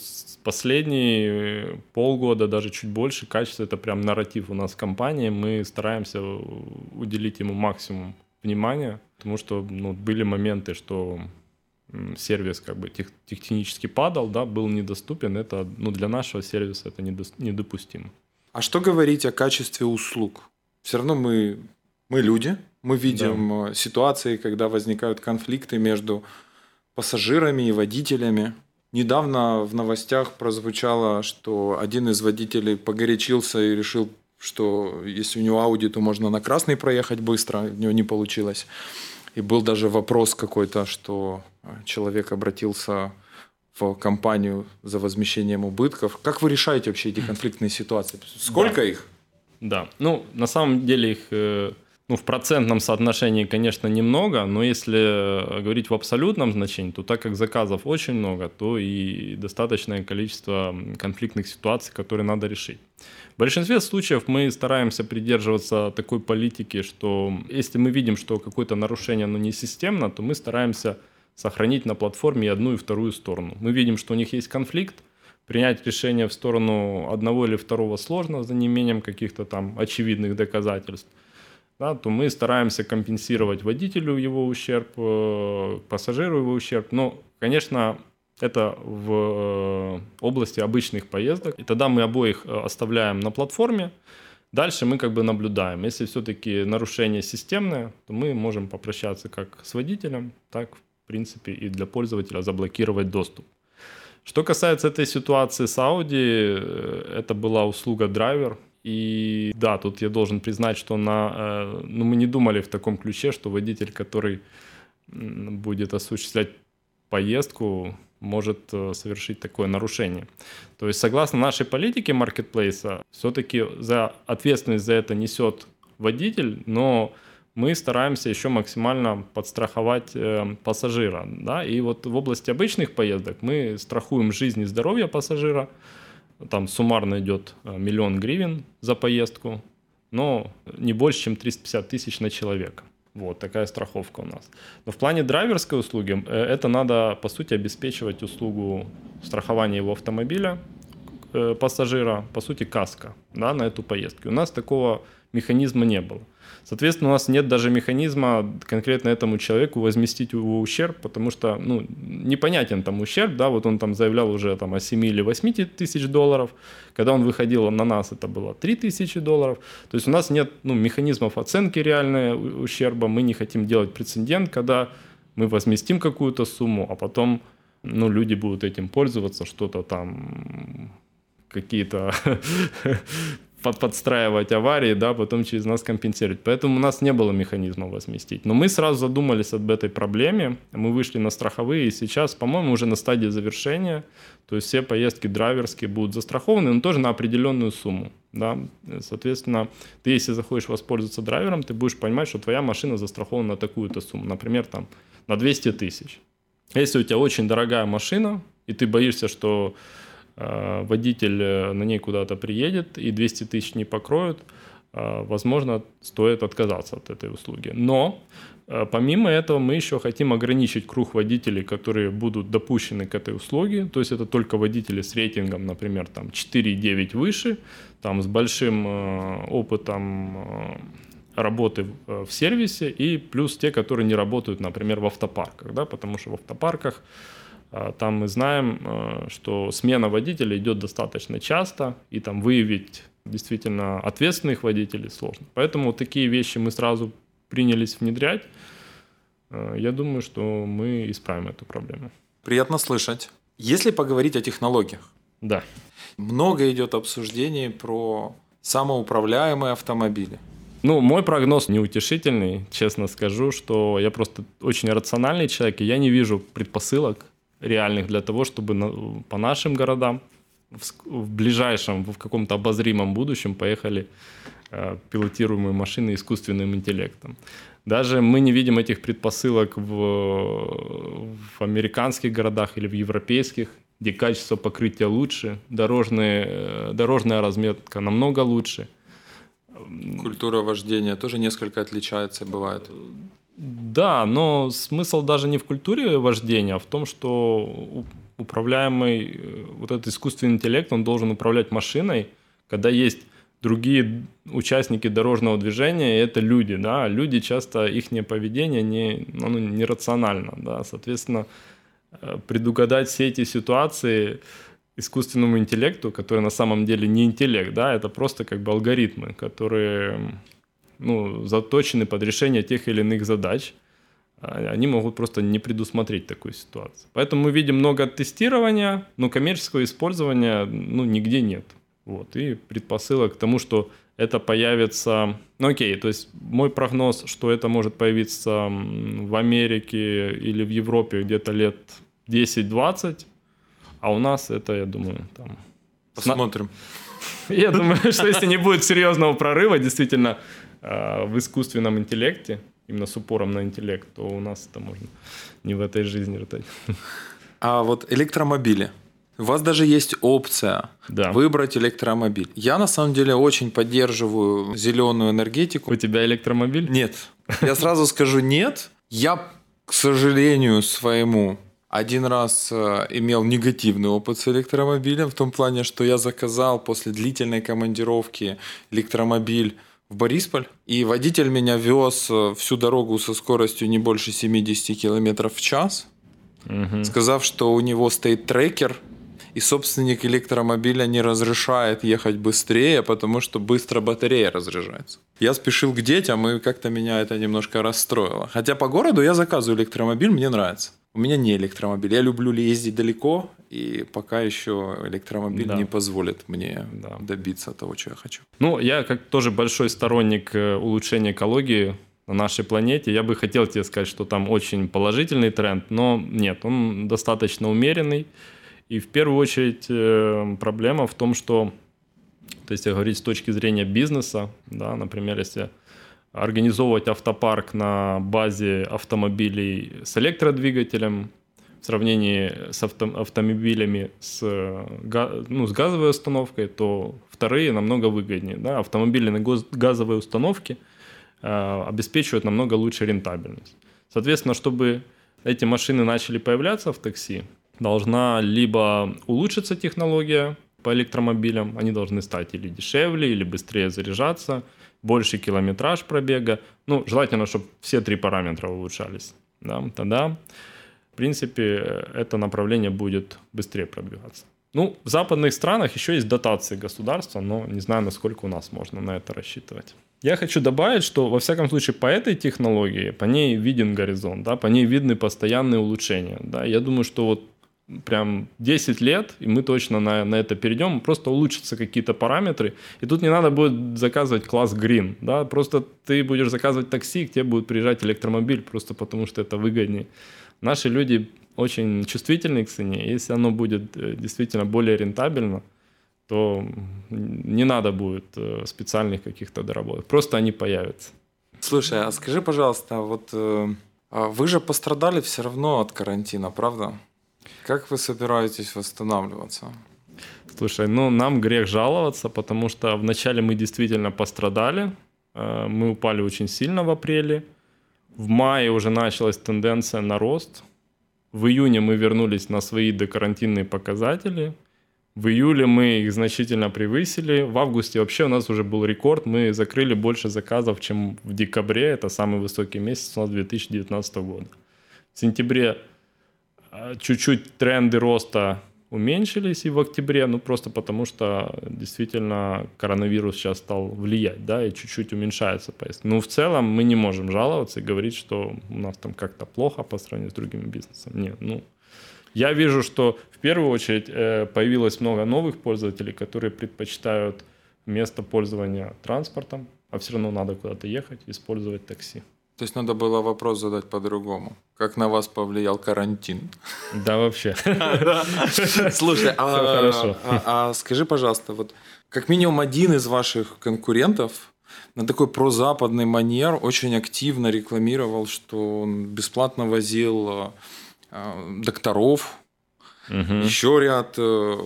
последние полгода, даже чуть больше, качество это прям нарратив у нас в компании. Мы стараемся уделить ему максимум внимания, потому что ну, были моменты, что сервис как бы тех, технически падал, да, был недоступен. Это ну, для нашего сервиса это недопустимо. А что говорить о качестве услуг? Все равно мы, мы люди, мы видим да. Э, ситуации, когда возникают конфликты между пассажирами и водителями. Недавно в новостях прозвучало, что один из водителей погорячился и решил, что если у него Audi, то можно на красный проехать быстро, у него не получилось. И был даже вопрос какой-то, что человек обратился в компанию за возмещением убытков. Как вы решаете вообще эти конфликтные ситуации? Сколько да. их? Да, ну на самом деле их э, ну, в процентном соотношении, конечно, немного, но если э, говорить в абсолютном значении, то так как заказов очень много, то и достаточное количество конфликтных ситуаций, которые надо решить. В большинстве случаев мы стараемся придерживаться такой политики, что если мы видим, что какое-то нарушение оно не системно, то мы стараемся сохранить на платформе одну, и вторую сторону. Мы видим, что у них есть конфликт, принять решение в сторону одного или второго сложно за неимением каких-то там очевидных доказательств да, то мы стараемся компенсировать водителю его ущерб, э, пассажиру его ущерб. Но, конечно, это в э, области обычных поездок. И тогда мы обоих э, оставляем на платформе. Дальше мы как бы наблюдаем. Если все-таки нарушение системное, то мы можем попрощаться как с водителем, так, в принципе, и для пользователя заблокировать доступ. Что касается этой ситуации с Audi, это была услуга драйвер, и да, тут я должен признать, что на, э, ну, мы не думали в таком ключе, что водитель, который будет осуществлять поездку, может э, совершить такое нарушение. То есть, согласно нашей политике маркетплейса, все-таки за ответственность за это несет водитель, но мы стараемся еще максимально подстраховать э, пассажира. Да? И вот в области обычных поездок мы страхуем жизнь и здоровье пассажира, там суммарно идет э, миллион гривен за поездку, но не больше, чем 350 тысяч на человека. Вот такая страховка у нас. Но в плане драйверской услуги э, это надо, по сути, обеспечивать услугу страхования его автомобиля, э, пассажира, по сути, каска да, на эту поездку. У нас такого механизма не было. Соответственно, у нас нет даже механизма конкретно этому человеку возместить его ущерб, потому что ну, непонятен там ущерб, да, вот он там заявлял уже там, о 7 или 8 тысяч долларов, когда он выходил на нас, это было 3 тысячи долларов, то есть у нас нет ну, механизмов оценки реального ущерба, мы не хотим делать прецедент, когда мы возместим какую-то сумму, а потом ну, люди будут этим пользоваться, что-то там какие-то подстраивать аварии, да, потом через нас компенсировать. Поэтому у нас не было механизма возместить. Но мы сразу задумались об этой проблеме, мы вышли на страховые, и сейчас, по-моему, уже на стадии завершения, то есть все поездки драйверские будут застрахованы, но тоже на определенную сумму. Да? Соответственно, ты если захочешь воспользоваться драйвером, ты будешь понимать, что твоя машина застрахована на такую-то сумму, например, там, на 200 тысяч. Если у тебя очень дорогая машина, и ты боишься, что водитель э, на ней куда-то приедет и 200 тысяч не покроют, э, возможно, стоит отказаться от этой услуги. Но Помимо этого, мы еще хотим ограничить круг водителей, которые будут допущены к этой услуге. То есть это только водители с рейтингом, например, там 4,9 выше, там с большим опытом работы в сервисе и плюс те, которые не работают, например, в автопарках, да, потому что в автопарках там мы знаем, а, что смена водителя идет достаточно часто, и там выявить действительно ответственных водителей сложно. Поэтому такие вещи мы сразу принялись внедрять. А, я думаю, что мы исправим эту проблему. Приятно слышать. Если поговорить о технологиях. Да. Много идет обсуждений про самоуправляемые автомобили. Ну, мой прогноз неутешительный, честно скажу, что я просто очень рациональный человек, и я не вижу предпосылок реальных для того, чтобы на, по нашим городам в, в ближайшем, в каком-то обозримом будущем поехали э, пилотируемые машины искусственным интеллектом. Даже мы не видим этих предпосылок в, в американских городах или в европейских, где качество покрытия лучше, дорожные, э, дорожная разметка намного лучше. Культура вождения тоже несколько отличается, бывает. Да, но смысл даже не в культуре вождения, а в том, что управляемый э, вот этот искусственный интеллект, он должен управлять машиной, когда есть другие участники дорожного движения, и это люди, да, люди часто, их поведение не, ну, нерационально, да, соответственно, э, предугадать все эти ситуации искусственному интеллекту, который на самом деле не интеллект, да, это просто как бы алгоритмы, которые ну, заточены под решение тех или иных задач, а, они могут просто не предусмотреть такую ситуацию. Поэтому мы видим много тестирования, но коммерческого использования ну, нигде нет. Вот. И предпосылок к тому, что это появится, ну окей, то есть мой прогноз, что это может появиться в Америке или в Европе где-то лет 10-20, а у нас это, я думаю, там... Посмотрим. Я думаю, что если не будет серьезного прорыва, действительно, в искусственном интеллекте, именно с упором на интеллект, то у нас это можно не в этой жизни летать. А вот электромобили. У вас даже есть опция да. выбрать электромобиль. Я на самом деле очень поддерживаю зеленую энергетику. У тебя электромобиль? Нет. Я сразу скажу нет. Я, к сожалению, своему один раз э, имел негативный опыт с электромобилем в том плане, что я заказал после длительной командировки электромобиль в Борисполь, и водитель меня вез э, всю дорогу со скоростью не больше 70 км в час, угу. сказав, что у него стоит трекер, и собственник электромобиля не разрешает ехать быстрее, потому что быстро батарея разряжается. Я спешил к детям, и как-то меня это немножко расстроило. Хотя по городу я заказываю электромобиль, мне нравится. У меня не электромобиль. Я люблю ездить далеко, и пока еще электромобиль да. не позволит мне да. добиться того, чего я хочу. Ну, я как тоже большой сторонник э, улучшения экологии на нашей планете, я бы хотел тебе сказать, что там очень положительный тренд, но нет, он достаточно умеренный. И в первую очередь э, проблема в том, что, то есть, говорить с точки зрения бизнеса, да, например, если организовывать автопарк на базе автомобилей с электродвигателем в сравнении с авто, автомобилями с, ну, с газовой установкой, то вторые намного выгоднее. Да? Автомобили на газовой установке э, обеспечивают намного лучше рентабельность. Соответственно, чтобы эти машины начали появляться в такси, должна либо улучшиться технология по электромобилям, они должны стать или дешевле, или быстрее заряжаться, больше километраж пробега. Ну, желательно, чтобы все три параметра улучшались. Да? Тогда, в принципе, это направление будет быстрее продвигаться. Ну, в западных странах еще есть дотации государства, но не знаю, насколько у нас можно на это рассчитывать. Я хочу добавить, что во всяком случае по этой технологии, по ней виден горизонт, да, по ней видны постоянные улучшения. Да. Я думаю, что вот прям 10 лет, и мы точно на, на это перейдем, просто улучшатся какие-то параметры, и тут не надо будет заказывать класс Green, да, просто ты будешь заказывать такси, к тебе будет приезжать электромобиль, просто потому что это выгоднее. Наши люди очень чувствительны к цене, если оно будет э, действительно более рентабельно, то не надо будет э, специальных каких-то доработок, просто они появятся. Слушай, а скажи, пожалуйста, вот э, а вы же пострадали все равно от карантина, правда? Как вы собираетесь восстанавливаться? Слушай, ну нам грех жаловаться, потому что вначале мы действительно пострадали. Э, мы упали очень сильно в апреле. В мае уже началась тенденция на рост. В июне мы вернулись на свои докарантинные показатели. В июле мы их значительно превысили. В августе вообще у нас уже был рекорд. Мы закрыли больше заказов, чем в декабре. Это самый высокий месяц у нас 2019 года. В сентябре чуть-чуть тренды роста уменьшились и в октябре, ну просто потому что действительно коронавирус сейчас стал влиять, да, и чуть-чуть уменьшается поездки. Но в целом мы не можем жаловаться и говорить, что у нас там как-то плохо по сравнению с другими бизнесами. Нет, ну, я вижу, что в первую очередь э, появилось много новых пользователей, которые предпочитают вместо пользования транспортом, а все равно надо куда-то ехать, использовать такси. То есть надо было вопрос задать по-другому. Как на вас повлиял карантин? Да, вообще. Слушай, а, а, а скажи, пожалуйста, вот как минимум один из ваших конкурентов на такой прозападный манер очень активно рекламировал, что он бесплатно возил э, докторов, угу. еще ряд э,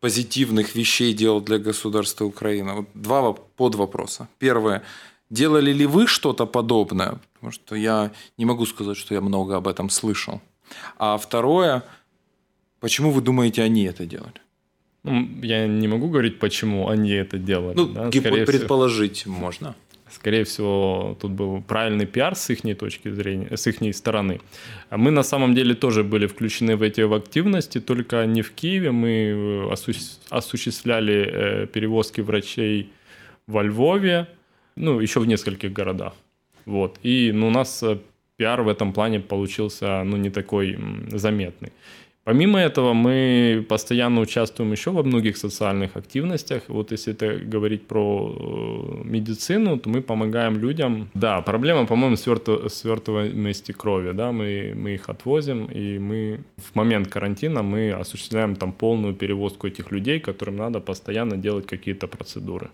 позитивных вещей делал для государства Украины. Вот два подвопроса. Первое. Делали ли вы что-то подобное? Потому что я не могу сказать, что я много об этом слышал. А второе, почему вы думаете, они это делали? Ну, я не могу говорить, почему они это делали. Ну, да? предположить всего, можно. Скорее всего, тут был правильный пиар с их точки зрения, с их стороны. А мы на самом деле тоже были включены в эти активности, только не в Киеве. Мы осуществляли э, перевозки врачей во Львове, ну, еще в нескольких городах. Вот. И ну, у нас э, пиар в этом плане получился ну, не такой заметный. Помимо этого, мы постоянно участвуем еще во многих социальных активностях. Вот если это говорить про э, медицину, то мы помогаем людям. Да, проблема, по-моему, свертываемости крови. Да? Мы, мы их отвозим, и мы в момент карантина мы осуществляем там полную перевозку этих людей, которым надо постоянно делать какие-то процедуры.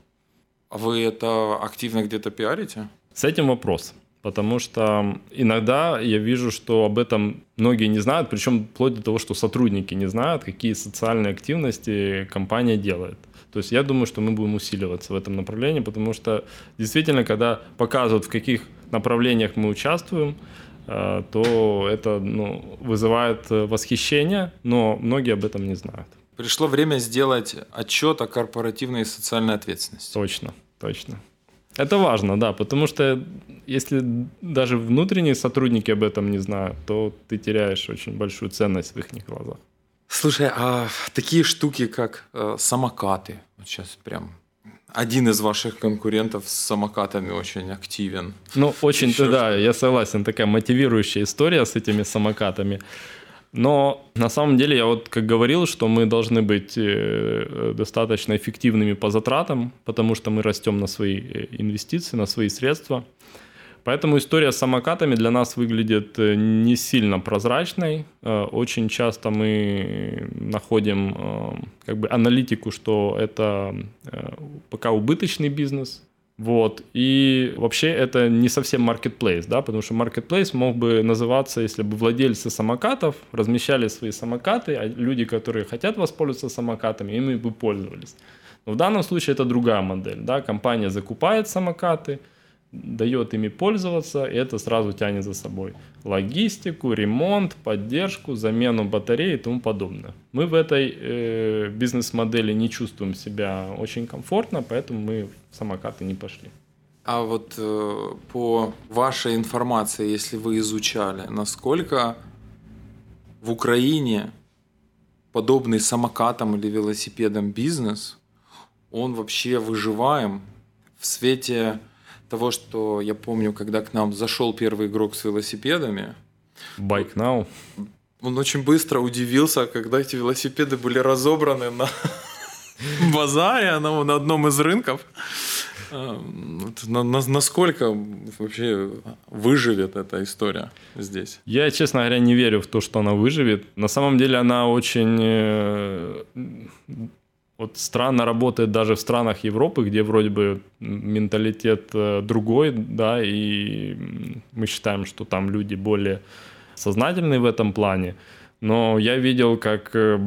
Вы это активно где-то пиарите? С этим вопрос потому что иногда я вижу, что об этом многие не знают, причем вплоть до того, что сотрудники не знают, какие социальные активности компания делает. То есть я думаю, что мы будем усиливаться в этом направлении, потому что действительно, когда показывают, в каких направлениях мы участвуем, э, то это ну, вызывает восхищение, но многие об этом не знают. Пришло время сделать отчет о корпоративной и социальной ответственности. Точно, точно. Это важно, да, потому что если даже внутренние сотрудники об этом не знают, то ты теряешь очень большую ценность в их глазах. Слушай, а такие штуки, как э, самокаты, вот сейчас прям один из ваших конкурентов с самокатами очень активен. Ну, очень, да, я согласен, такая мотивирующая история с этими самокатами. Но на самом деле я вот как говорил, что мы должны быть э, достаточно эффективными по затратам, потому что мы растем на свои э, инвестиции, на свои средства. Поэтому история с самокатами для нас выглядит э, не сильно прозрачной. Очень часто мы находим как бы аналитику, что это пока убыточный бизнес, вот. И вообще это не совсем marketplace, да, потому что marketplace мог бы называться, если бы владельцы самокатов размещали свои самокаты, а люди, которые хотят воспользоваться самокатами, ими бы пользовались. Но в данном случае это другая модель. Да? Компания закупает самокаты, дает ими пользоваться, и это сразу тянет за собой логистику, ремонт, поддержку, замену батареи и тому подобное. Мы в этой э, бизнес-модели не чувствуем себя очень комфортно, поэтому мы в самокаты не пошли. А вот э, по вашей информации, если вы изучали, насколько в Украине подобный самокатам или велосипедам бизнес, он вообще выживаем в свете того, что я помню, когда к нам зашел первый игрок с велосипедами. Bike Now. Он очень быстро удивился, когда эти велосипеды были разобраны на базаре, на, одном из рынков. На, насколько вообще выживет эта история здесь? Я, честно говоря, не верю в то, что она выживет. На самом деле она очень э, вот странно работает даже в странах Европы, где вроде бы менталитет э, другой, да, и мы считаем, что там люди более сознательные в этом плане. Но я видел, как э,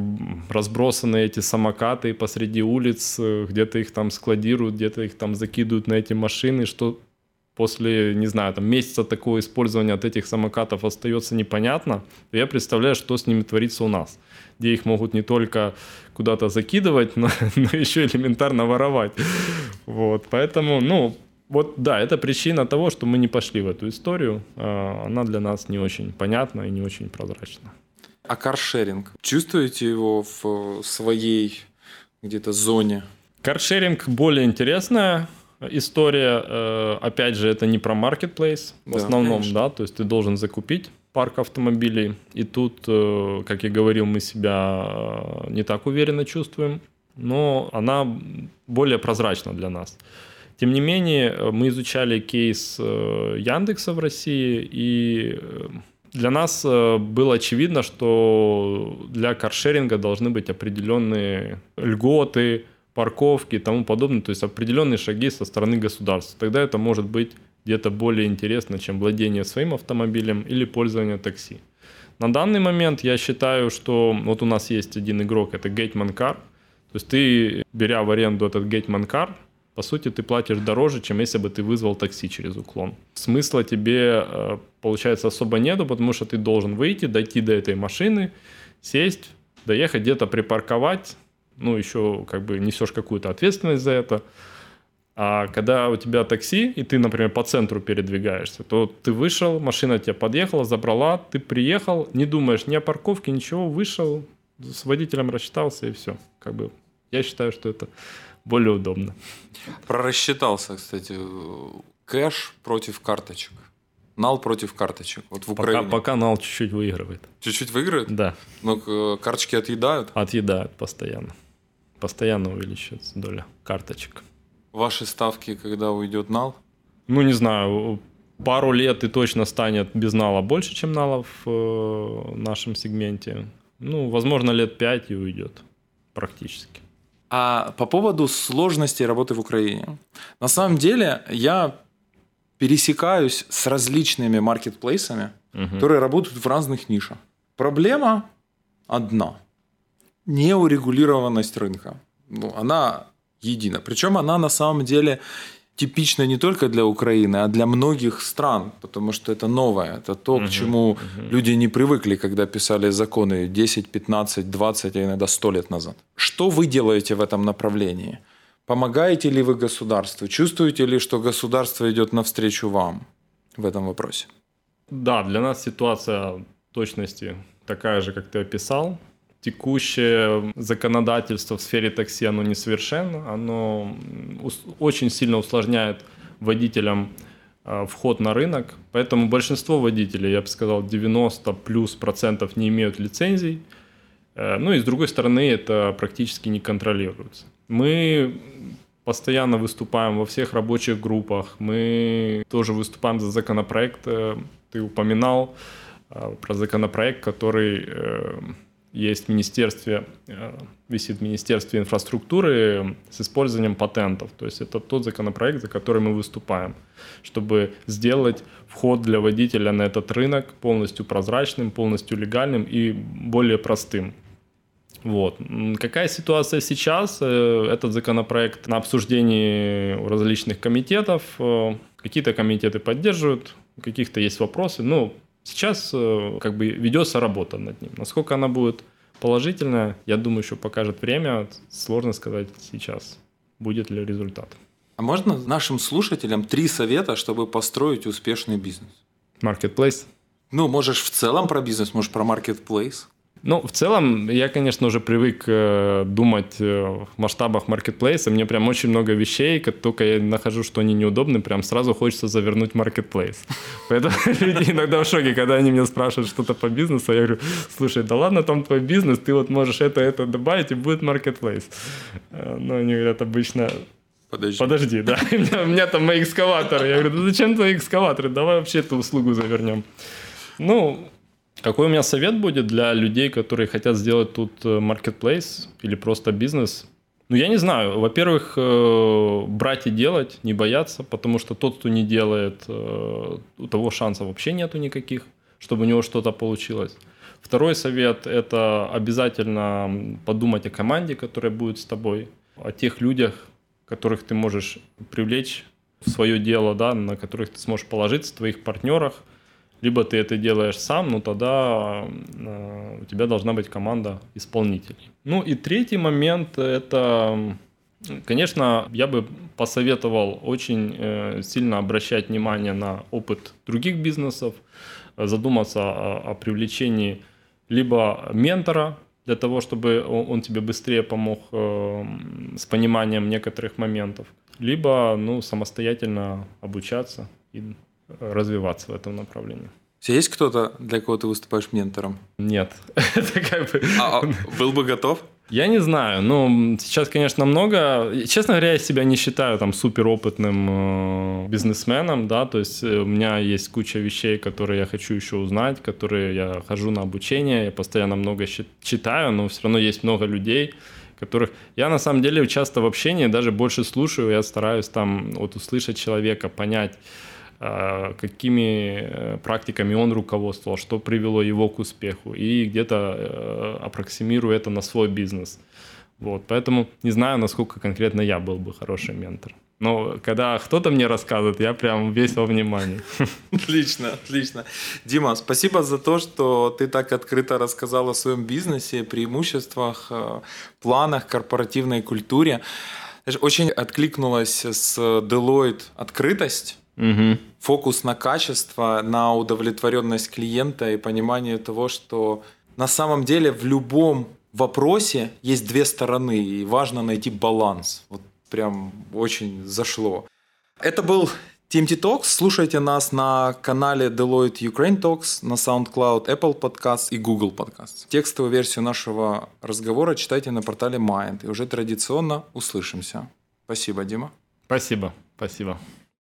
разбросаны эти самокаты посреди улиц, э, где-то их там складируют, где-то их там закидывают на эти машины, что после, не знаю, там месяца такого использования от этих самокатов остается непонятно, я представляю, что с ними творится у нас, где их могут не только куда-то закидывать, но, но еще элементарно воровать. Вот, поэтому, ну, вот да, это причина того, что мы не пошли в эту историю. А, она для нас не очень понятна и не очень прозрачна. А каршеринг? Чувствуете его в своей где-то зоне? Каршеринг более интересная история, э, опять же, это не про marketplace в да, основном, конечно. да, то есть ты должен закупить парк автомобилей, и тут, э, как я говорил, мы себя э, не так уверенно чувствуем, но она более прозрачна для нас. Тем не менее, мы изучали кейс Яндекса в России, и для нас было очевидно, что для каршеринга должны быть определенные льготы, парковки и тому подобное, то есть определенные шаги со стороны государства. Тогда это может быть где-то более интересно, чем владение своим автомобилем или пользование такси. На данный момент я считаю, что вот у нас есть один игрок, это Gateman Car. То есть ты, беря в аренду этот Gateman Car, по сути, ты платишь дороже, чем если бы ты вызвал такси через уклон. Смысла тебе, э, получается, особо нету, потому что ты должен выйти, дойти до этой машины, сесть, доехать где-то припарковать, ну, еще как бы несешь какую-то ответственность за это. А когда у тебя такси, и ты, например, по центру передвигаешься, то ты вышел, машина тебя подъехала, забрала, ты приехал, не думаешь ни о парковке, ничего, вышел, с водителем рассчитался и все. Как бы я считаю, что это более удобно. Прорассчитался, кстати, кэш против карточек. Нал против карточек. Вот в Пока, Украине. пока Нал чуть-чуть выигрывает. Чуть-чуть выиграют? Да, Но э, карточки отъедают. отъедают постоянно. Постоянно увеличивается доля карточек. Ваши ставки, когда уйдет Нал? Ну, не знаю, пару лет и точно станет без нала больше, чем нала в э, нашем сегменте. Ну, возможно, лет пять и уйдет практически. А по поводу сложностей работы в Украине. На самом деле я пересекаюсь с различными маркетплейсами, Мгм. которые работают в разных нишах. Проблема одна. Неурегулированность рынка. Ну, она едина. Причем она на самом деле типична не только для Украины, а для многих стран, потому что это новое. Это то, к Мгм, чему мгм. люди не привыкли, когда писали законы 10, 15, 20, а иногда 100 лет назад. Что вы делаете в этом направлении? Помогаете ли вы государству? Чувствуете ли, что государство идет навстречу вам в этом вопросе? Да, для нас ситуация в точности такая же, как ты описал. Текущее законодательство в сфере такси, оно несовершенно, оно очень сильно усложняет водителям э, вход на рынок, поэтому большинство водителей, я бы сказал, 90 плюс процентов не имеют лицензий, Э, ну и с другой стороны это практически не контролируется. Мы постоянно выступаем во всех рабочих группах, мы тоже выступаем за законопроект, э, ты упоминал э, про законопроект, который есть Министерстве, э, висит в Министерстве инфраструктуры с использованием патентов. То есть это тот законопроект, за который мы выступаем, чтобы сделать вход для водителя на этот рынок полностью прозрачным, полностью легальным и более простым. Вот. Какая ситуация сейчас? Э, Этот законопроект на обсуждении у различных комитетов. Э, Какие-то комитеты поддерживают, каких-то есть вопросы. Ну, сейчас э, как бы ведется работа над ним. Насколько она будет положительная, я думаю, еще покажет время. Сложно сказать сейчас, будет ли результат. А можно нашим слушателям три совета, чтобы построить успешный бизнес? Marketplace. Ну, можешь в целом про бизнес, можешь про маркетплейс. Ну, в целом, я, конечно, уже привык э, думать э, в масштабах маркетплейса. Мне прям очень много вещей, как только я нахожу, что они неудобны, прям сразу хочется завернуть маркетплейс. Поэтому люди иногда в шоке, когда они меня спрашивают что-то по бизнесу, я говорю, слушай, да ладно, там твой бизнес, ты вот можешь это, это добавить, и будет маркетплейс. Э, Но они говорят обычно, Подожди. подожди, да, у меня, у меня там мои экскаваторы. Я говорю, да зачем твои экскаваторы, давай вообще эту услугу завернем. Ну, какой у меня совет будет для людей, которые хотят сделать тут э, marketplace или просто бизнес? Ну, я не знаю. Во-первых, э, брать и делать, не бояться, потому что тот, кто не делает, э, у того шансов вообще нету никаких, чтобы у него что-то получилось. Второй совет – это обязательно подумать о команде, которая будет с тобой, о тех людях, которых ты можешь привлечь в свое дело, да, на которых ты сможешь положиться, твоих партнерах. Либо ты это делаешь сам, но тогда э, у тебя должна быть команда исполнителей. Ну и третий момент – это, конечно, я бы посоветовал очень э, сильно обращать внимание на опыт других бизнесов, задуматься о, привлечении либо ментора, для того, чтобы он, он тебе быстрее помог э, с пониманием некоторых моментов, либо ну, самостоятельно обучаться и развиваться в этом направлении. У тебя есть кто-то, для кого ты выступаешь ментором? Нет. Это как бы... А, а был бы готов? Я не знаю. Ну, сейчас, конечно, много. Честно говоря, я себя не считаю там суперопытным э, бизнесменом, да, то есть э, у меня есть куча вещей, которые я хочу еще узнать, которые я хожу на обучение, я постоянно много читаю, но все равно есть много людей, которых я на самом деле часто в общении даже больше слушаю, я стараюсь там вот услышать человека, понять, какими э, практиками он руководствовал, что привело его к успеху, и где-то э, аппроксимирую это на свой бизнес. Вот, поэтому не знаю, насколько конкретно я был бы хороший ментор. Но когда кто-то мне рассказывает, я прям весь во внимании. Отлично, отлично. Дима, спасибо за то, что ты так открыто рассказал о своем бизнесе, преимуществах, э, планах, корпоративной культуре. Очень откликнулась с Deloitte открытость, Мгм. фокус на качество, на удовлетворенность клиента и понимание того, что на самом деле в любом вопросе есть две стороны, и важно найти баланс. Вот прям очень зашло. Это был TMT Talks слушайте нас на канале Deloitte Ukraine Talks, на SoundCloud, Apple Podcasts и Google Podcasts. Текстовую версию нашего разговора читайте на портале Mind. И уже традиционно услышимся. Спасибо, Дима. Спасибо, спасибо.